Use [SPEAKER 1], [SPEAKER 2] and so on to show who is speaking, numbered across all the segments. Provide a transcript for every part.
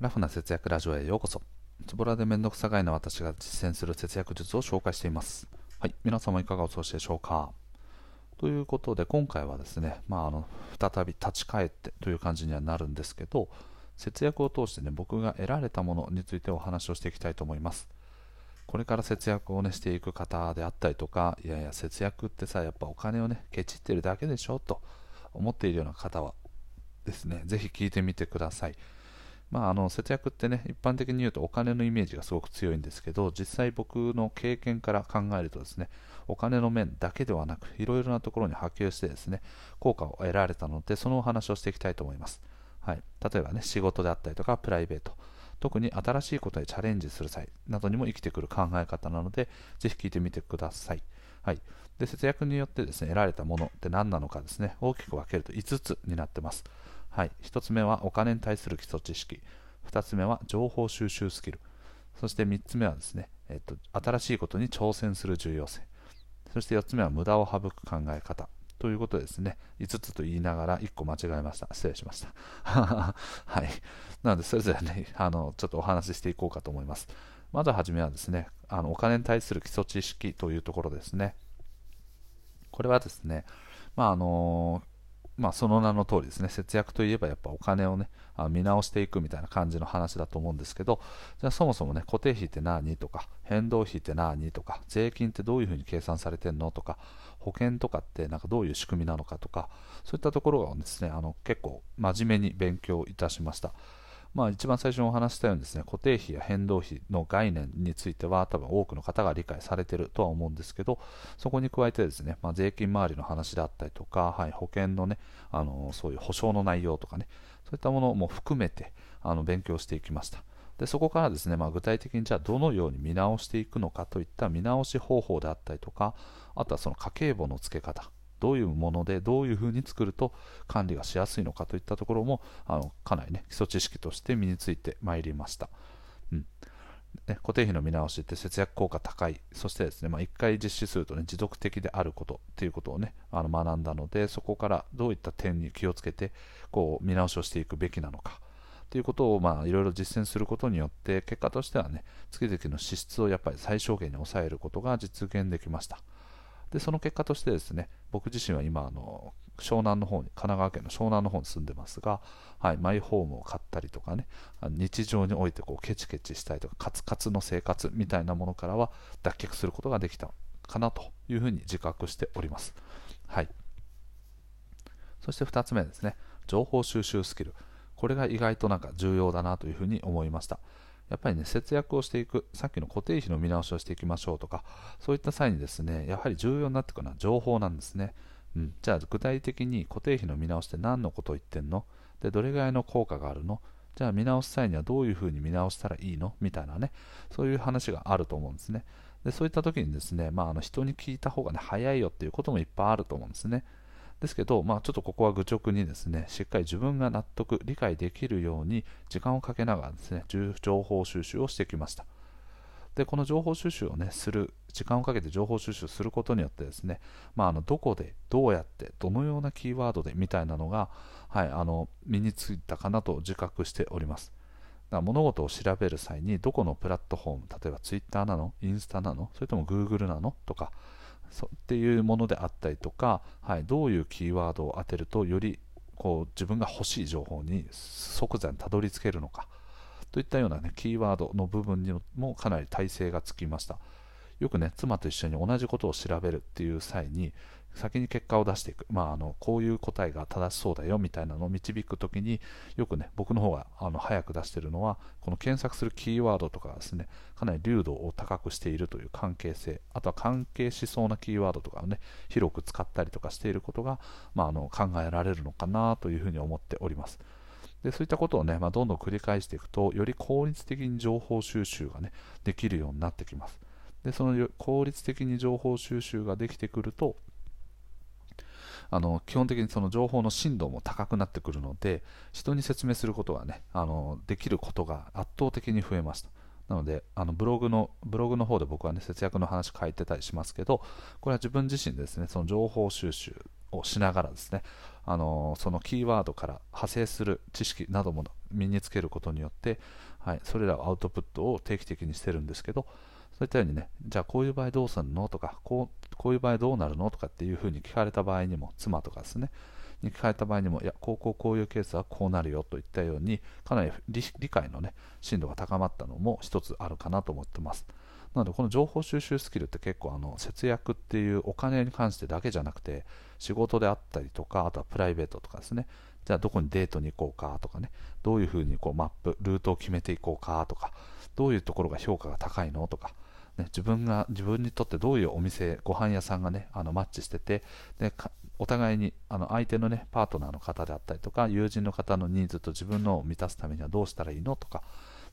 [SPEAKER 1] ラフな節約ラジオへようこそ。ズボラでめんどくさがいな私が実践する節約術を紹介しています。はい、皆様いかがお過ごしでしょうか。ということで、今回はですね、まあ、あの再び立ち返ってという感じにはなるんですけど、節約を通してね、僕が得られたものについてお話をしていきたいと思います。これから節約をね、していく方であったりとか、いやいや、節約ってさ、やっぱお金をね、ケチってるだけでしょと思っているような方はですね、ぜひ聞いてみてください。まあ、あの節約ってね、一般的に言うとお金のイメージがすごく強いんですけど、実際僕の経験から考えるとですね、お金の面だけではなく、いろいろなところに波及してですね、効果を得られたので、そのお話をしていきたいと思います。はい、例えばね、仕事であったりとか、プライベート、特に新しいことにチャレンジする際などにも生きてくる考え方なので、ぜひ聞いてみてください。はい、で節約によってですね得られたものって何なのかですね大きく分けると5つになってます。はい、1つ目はお金に対する基礎知識。2つ目は情報収集スキル。そして3つ目はですね、えっと、新しいことに挑戦する重要性。そして4つ目は無駄を省く考え方。ということですね5つと言いながら1個間違えました。失礼しました。はい。なのでそれぞれねあのちょっとお話ししていこうかと思います。まずはじめはですねあのお金に対する基礎知識というところですね。これはですねまああのまあ、その名の通りですね、節約といえばやっぱお金をね、あ見直していくみたいな感じの話だと思うんですけど、じゃあそもそもね、固定費って何とか、変動費って何とか、税金ってどういうふうに計算されてんのとか、保険とかってなんかどういう仕組みなのかとか、そういったところをですね、あの結構真面目に勉強いたしました。まあ、一番最初にお話したようにですね固定費や変動費の概念については多分多くの方が理解されているとは思うんですけどそこに加えてですね、まあ、税金周りの話だったりとか、はい、保険のねあのそういう保証の内容とかねそういったものも含めてあの勉強していきました。でそこからですね、まあ、具体的にじゃあどのように見直していくのかといった見直し方法であったりとかあとはその家計簿の付け方。どういうものでどういうふうに作ると管理がしやすいのかといったところもあのかなりね基礎知識として身についてまいりました。うんね、固定費の見直しって節約効果高い、そしてですね、まあ、1回実施すると、ね、持続的であることっていうことをね、あの学んだので、そこからどういった点に気をつけて、こう見直しをしていくべきなのかということを、まあ、いろいろ実践することによって、結果としてはね、月々の支出をやっぱり最小限に抑えることが実現できました。でその結果としてですね僕自身は今あの湘南の方に神奈川県の湘南の方に住んでますが、はい、マイホームを買ったりとかね日常においてこうケチケチしたりとかカツカツの生活みたいなものからは脱却することができたかなというふうに自覚しております、はい、そして2つ目ですね。情報収集スキル。これが意外となんか重要だなというふうに思いました。やっぱりね、節約をしていく、さっきの固定費の見直しをしていきましょうとか、そういった際にですね、やはり重要になってくるのは情報なんですね。うん、じゃあ具体的に固定費の見直しって何のことを言ってんの？で、どれぐらいの効果があるの？じゃあ見直す際にはどういうふうに見直したらいいの？みたいなね、そういう話があると思うんですね。でそういった時にですね、まあ、あの人に聞いた方がね、早いよっていうこともいっぱいあると思うんですね。ですけど、まあ、ちょっとここは愚直にですね、しっかり自分が納得、理解できるように時間をかけながらですね、情報収集をしてきました。で、この情報収集をね、する、時間をかけて情報収集することによってですね、まあ、あのどこで、どうやって、どのようなキーワードでみたいなのが、はい、あの身についたかなと自覚しております。物事を調べる際に、どこのプラットフォーム、例えば Twitter なの、インスタなの、それとも Google なのとか、っていうものであったりとか、はい、どういうキーワードを当てるとよりこう自分が欲しい情報に即座にたどり着けるのかといったような、ね、キーワードの部分にもかなり耐性がつきました。よくね妻と一緒に同じことを調べるっていう際に先に結果を出していく、まあ、あのこういう答えが正しそうだよみたいなのを導くときによくね僕の方があの早く出しているのはこの検索するキーワードとかですねかなり流度を高くしているという関係性あとは関係しそうなキーワードとかをね広く使ったりとかしていることが、まあ、あの考えられるのかなというふうに思っております。でそういったことをね、まあ、どんどん繰り返していくとより効率的に情報収集がねできるようになってきます。でその効率的に情報収集ができてくるとあの基本的にその情報の深度も高くなってくるので人に説明することがねあのできることが圧倒的に増えましたなのであのブログのブログの方で僕はね節約の話書いてたりしますけどこれは自分自身ですねその情報収集をしながらですね、あのそのキーワードから派生する知識なども身につけることによって、はい、それらをアウトプットを定期的にしてるんですけど、そういったようにね、じゃあこういう場合どうするの？とか、こうこういう場合どうなるの？とかっていうふうに聞かれた場合にも、妻とかですね、に聞かれた場合にも、いや、こうこうこういうケースはこうなるよといったように、かなり理解のね、深度が高まったのも一つあるかなと思ってます。なので、この情報収集スキルって結構あの節約っていうお金に関してだけじゃなくて、仕事であったりとか、あとはプライベートとかですね、じゃあどこにデートに行こうかとかね、どういうふうにこうマップ、ルートを決めていこうかとか、どういうところが評価が高いの？とか、ね、自分が自分にとってどういうお店、ご飯屋さんがね、あのマッチしてて、でお互いにあの相手のね、パートナーの方であったりとか、友人の方のニーズと自分のを満たすためにはどうしたらいいのとか、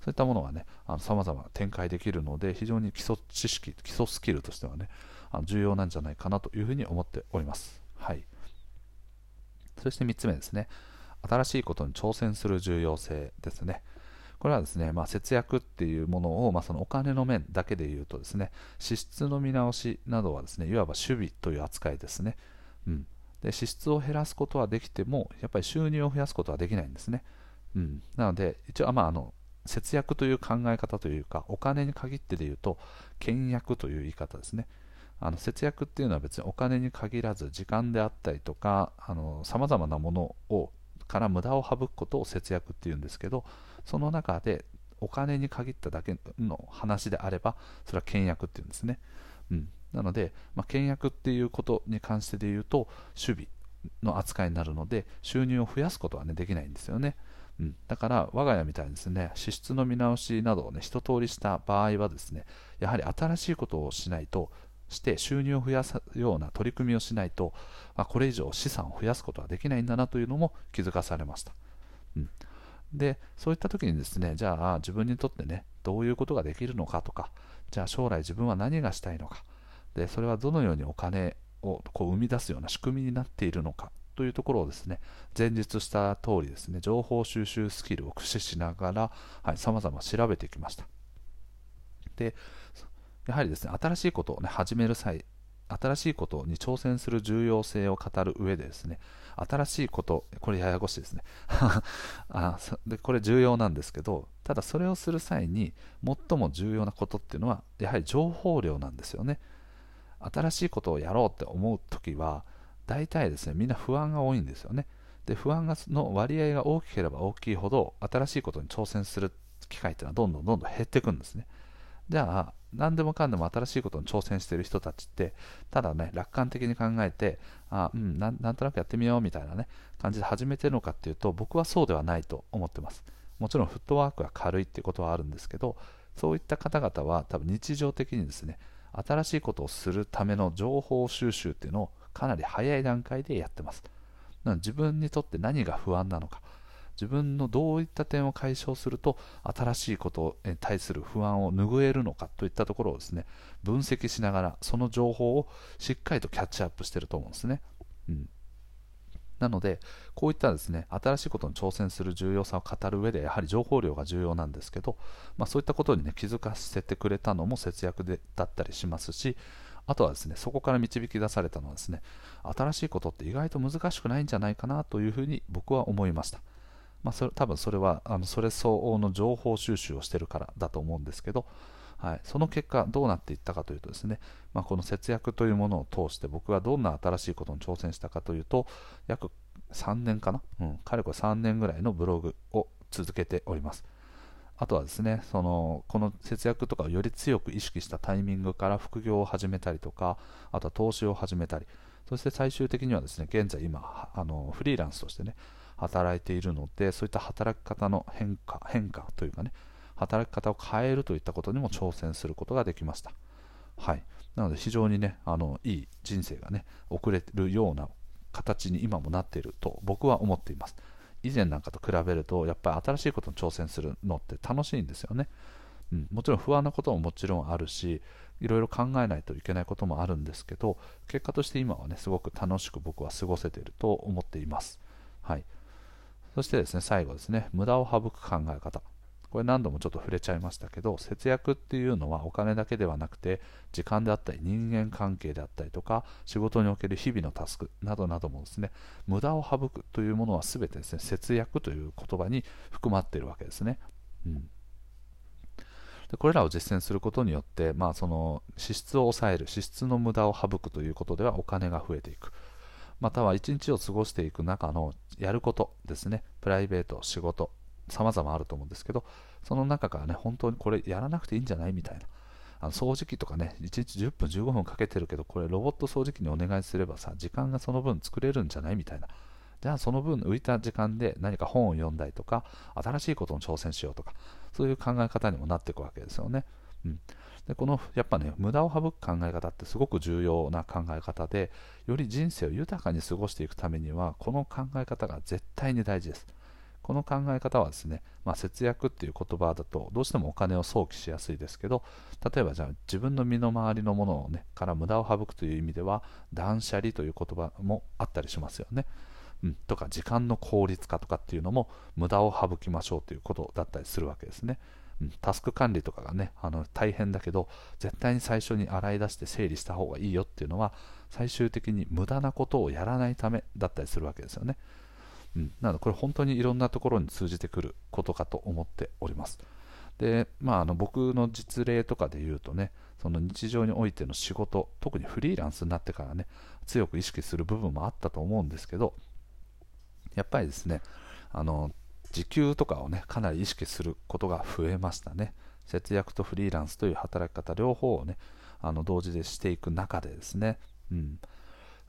[SPEAKER 1] そういったものがね、さまざま展開できるので、非常に基礎知識、基礎スキルとしてはね、あの重要なんじゃないかなというふうに思っております。はい。そして3つ目ですね。新しいことに挑戦する重要性ですね。これはですね、まあ、節約っていうものを、まあ、そのお金の面だけで言うとですね、支出の見直しなどはですね、いわば守備という扱いですね。うん、で支出を減らすことはできても、やっぱり収入を増やすことはできないんですね。うん、なので、一応、まあ、あの節約という考え方というか、お金に限ってで言うと、倹約という言い方ですね。あの節約っていうのは別にお金に限らず、時間であったりとか、さまざまなものをから無駄を省くことを節約っていうんですけど、その中でお金に限っただけの話であれば、それは倹約っていうんですね。うん、なので、まあ、倹約っていうことに関してで言うと、守備の扱いになるので、収入を増やすことは、ね、できないんですよね。うん、だから、我が家みたいにですね、支出の見直しなどをね、一通りした場合はですね、やはり新しいことをしないと、して収入を増やすような取り組みをしないと、まあ、これ以上資産を増やすことはできないんだなというのも気づかされました。うん、で、そういった時にですね、じゃあ自分にとってね、どういうことができるのかとか、じゃあ将来自分は何がしたいのか、でそれはどのようにお金をこう生み出すような仕組みになっているのかというところをですね、前述した通りですね、情報収集スキルを駆使しながら、はい、様々調べてきました。で、やはりですね、新しいことをね、始める際、新しいことに挑戦する重要性を語る上でですね、新しいこと、これややこしいですね あで。これ重要なんですけど、ただそれをする際に最も重要なことっていうのは、やはり情報量なんですよね。新しいことをやろうって思うときは、大体ですね、みんな不安が多いんですよね。で、不安の割合が大きければ大きいほど、新しいことに挑戦する機会っていうのはどんどんどんどん減っていくんですね。じゃあ、何でもかんでも新しいことに挑戦している人たちって、ただね、楽観的に考えて、あうんな、んとなくやってみようみたいなね、感じで始めてるのかっていうと、僕はそうではないと思ってます。もちろんフットワークが軽いっていうことはあるんですけど、そういった方々は多分日常的にですね、新しいことをするための情報収集っていうのをかなり早い段階でやってます。なので自分にとって何が不安なのか、自分のどういった点を解消すると新しいことに対する不安を拭えるのかといったところをですね分析しながらその情報をしっかりとキャッチアップしてると思うんですね。うんなので、こういったですね、新しいことに挑戦する重要さを語る上で、やはり情報量が重要なんですけど、まあ、そういったことに、ね、気づかせてくれたのも節約でだったりしますし、あとはですね、そこから導き出されたのはですね、新しいことって意外と難しくないんじゃないかなというふうに僕は思いました。まあ、それ多分それはあのそれ相応の情報収集をしてるからだと思うんですけど、はい、その結果どうなっていったかというとですね、まあ、この節約というものを通して僕はどんな新しいことに挑戦したかというと約3年かな、うん、かれこれ3年ぐらいのブログを続けております。あとはですねそのこの節約とかをより強く意識したタイミングから副業を始めたりとかあとは投資を始めたりそして最終的にはですね現在今あのフリーランスとしてね働いているので、そういった働き方の変化、変化というかね、働き方を変えるといったことにも挑戦することができました。はい。なので非常にね、あの、いい人生がね、遅れるような形に今もなっていると僕は思っています。以前なんかと比べると、やっぱり新しいことに挑戦するのって楽しいんですよね。うん、もちろん不安なことももちろんあるし、いろいろ考えないといけないこともあるんですけど、結果として今はね、すごく楽しく僕は過ごせていると思っています。はい。そしてですね、最後ですね、無駄を省く考え方。これ何度もちょっと触れちゃいましたけど節約っていうのはお金だけではなくて時間であったり人間関係であったりとか仕事における日々のタスクなどなどもですね無駄を省くというものは全てですね節約という言葉に含まっているわけですね。うんでこれらを実践することによって、まあ、その支出を抑える支出の無駄を省くということではお金が増えていくまたは一日を過ごしていく中のやることですね。プライベート仕事様々あると思うんですけどその中からね本当にこれやらなくていいんじゃないみたいな。あの掃除機とかね1日10分15分かけてるけどこれロボット掃除機にお願いすればさ時間がその分作れるんじゃないみたいな。じゃあその分浮いた時間で何か本を読んだりとか新しいことに挑戦しようとかそういう考え方にもなっていくわけですよね、うん、でこのやっぱね無駄を省く考え方ってすごく重要な考え方でより人生を豊かに過ごしていくためにはこの考え方が絶対に大事です。この考え方はですね、まあ、節約っていう言葉だとどうしてもお金を想起しやすいですけど例えばじゃあ自分の身の回りのものをねから無駄を省くという意味では断捨離という言葉もあったりしますよね、うん、とか時間の効率化とかっていうのも無駄を省きましょうということだったりするわけですね、タスク管理とかがねあの大変だけど絶対に最初に洗い出して整理した方がいいよっていうのは最終的に無駄なことをやらないためだったりするわけですよねうん、なのでこれ本当にいろんなところに通じてくることかと思っております。で、まあ、あの僕の実例とかで言うとね、その日常においての仕事、特にフリーランスになってからね、強く意識する部分もあったと思うんですけど、やっぱりですね、あの時給とかをね、かなり意識することが増えましたね。節約とフリーランスという働き方両方をね、あの同時でしていく中でですね、うん、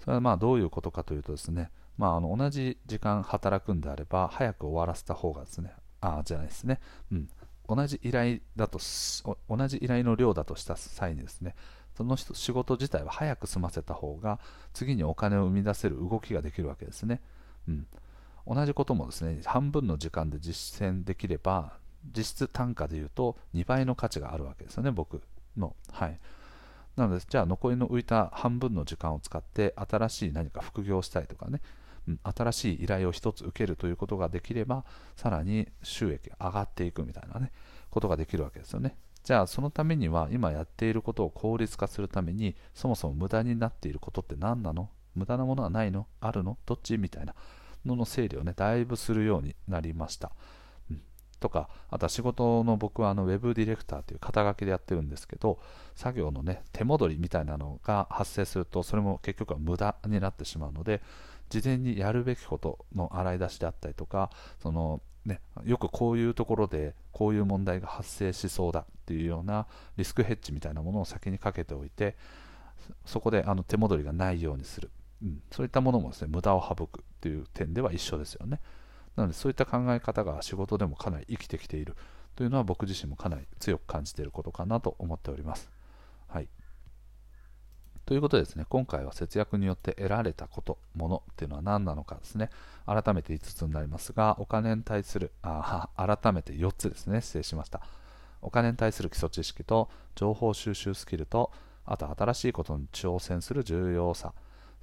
[SPEAKER 1] それはまあどういうことかというとですね、まあ、あの同じ時間働くんであれば早く終わらせた方がですねあじゃないですね、うん、同じ依頼だと同じ依頼の量だとした際にですねその人仕事自体は早く済ませた方が次にお金を生み出せる動きができるわけですね、うん、同じこともですね半分の時間で実践できれば実質単価でいうと2倍の価値があるわけですよね僕の。はい。なのでじゃあ残りの浮いた半分の時間を使って新しい何か副業したりとかね新しい依頼を1つ受けるということができればさらに収益上がっていくみたいなねことができるわけですよね。じゃあそのためには今やっていることを効率化するためにそもそも無駄になっていることって何なの？無駄なものはないの？あるの？どっち？みたいな。のの整理をねだいぶするようになりましたとか、あとは仕事の僕はあのウェブディレクターという肩書きでやってるんですけど、作業のね、手戻りみたいなのが発生すると、それも結局は無駄になってしまうので、事前にやるべきことの洗い出しであったりとか、そのね、よくこういうところでこういう問題が発生しそうだっていうようなリスクヘッジみたいなものを先にかけておいて、そこであの手戻りがないようにする、うん、そういったものもですね無駄を省くっていう点では一緒ですよね。なのでそういった考え方が仕事でもかなり生きてきているというのは僕自身もかなり強く感じていることかなと思っております。はい。ということでですね、今回は節約によって得られたこと、ものっていうのは何なのかですね、改めて5つになりますが、お金に対する、あ改めて4つですね、失礼しました。お金に対する基礎知識と情報収集スキルと、あと新しいことに挑戦する重要さ、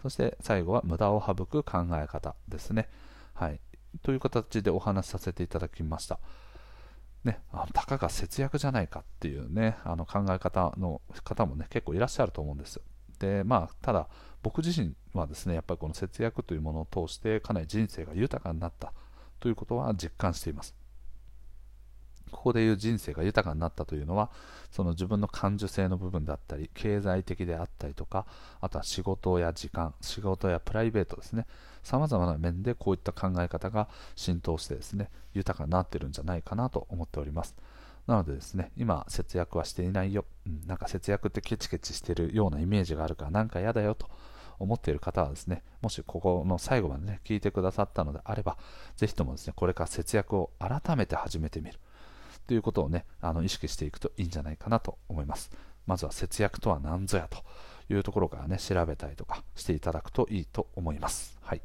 [SPEAKER 1] そして最後は無駄を省く考え方ですね。はい。という形でお話しさせていただきました。ね、あたかが節約じゃないかっていうね、あの考え方の方もね、結構いらっしゃると思うんです。で、まあ、ただ、僕自身はですね、やっぱりこの節約というものを通して、かなり人生が豊かになったということは実感しています。ここでいう人生が豊かになったというのはその自分の感受性の部分だったり経済的であったりとかあとは仕事や時間仕事やプライベートですね。さまざまな面でこういった考え方が浸透してですね豊かになってるんじゃないかなと思っております。なのでですね今節約はしていないよ、うん、なんか節約ってケチケチしてるようなイメージがあるからなんか嫌だよと思っている方はですね、もしここの最後までね、聞いてくださったのであれば、ぜひともですね、これから節約を改めて始めてみる。ということをね、あの意識していくといいんじゃないかなと思います。まずは節約とは何ぞやというところからね、調べたりとかしていただくといいと思います。はい。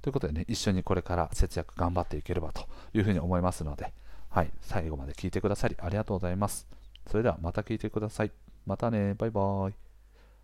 [SPEAKER 1] ということでね、一緒にこれから節約頑張っていければというふうに思いますので、はい、最後まで聞いてくださりありがとうございます。それではまた聞いてください。またね、バイバーイ。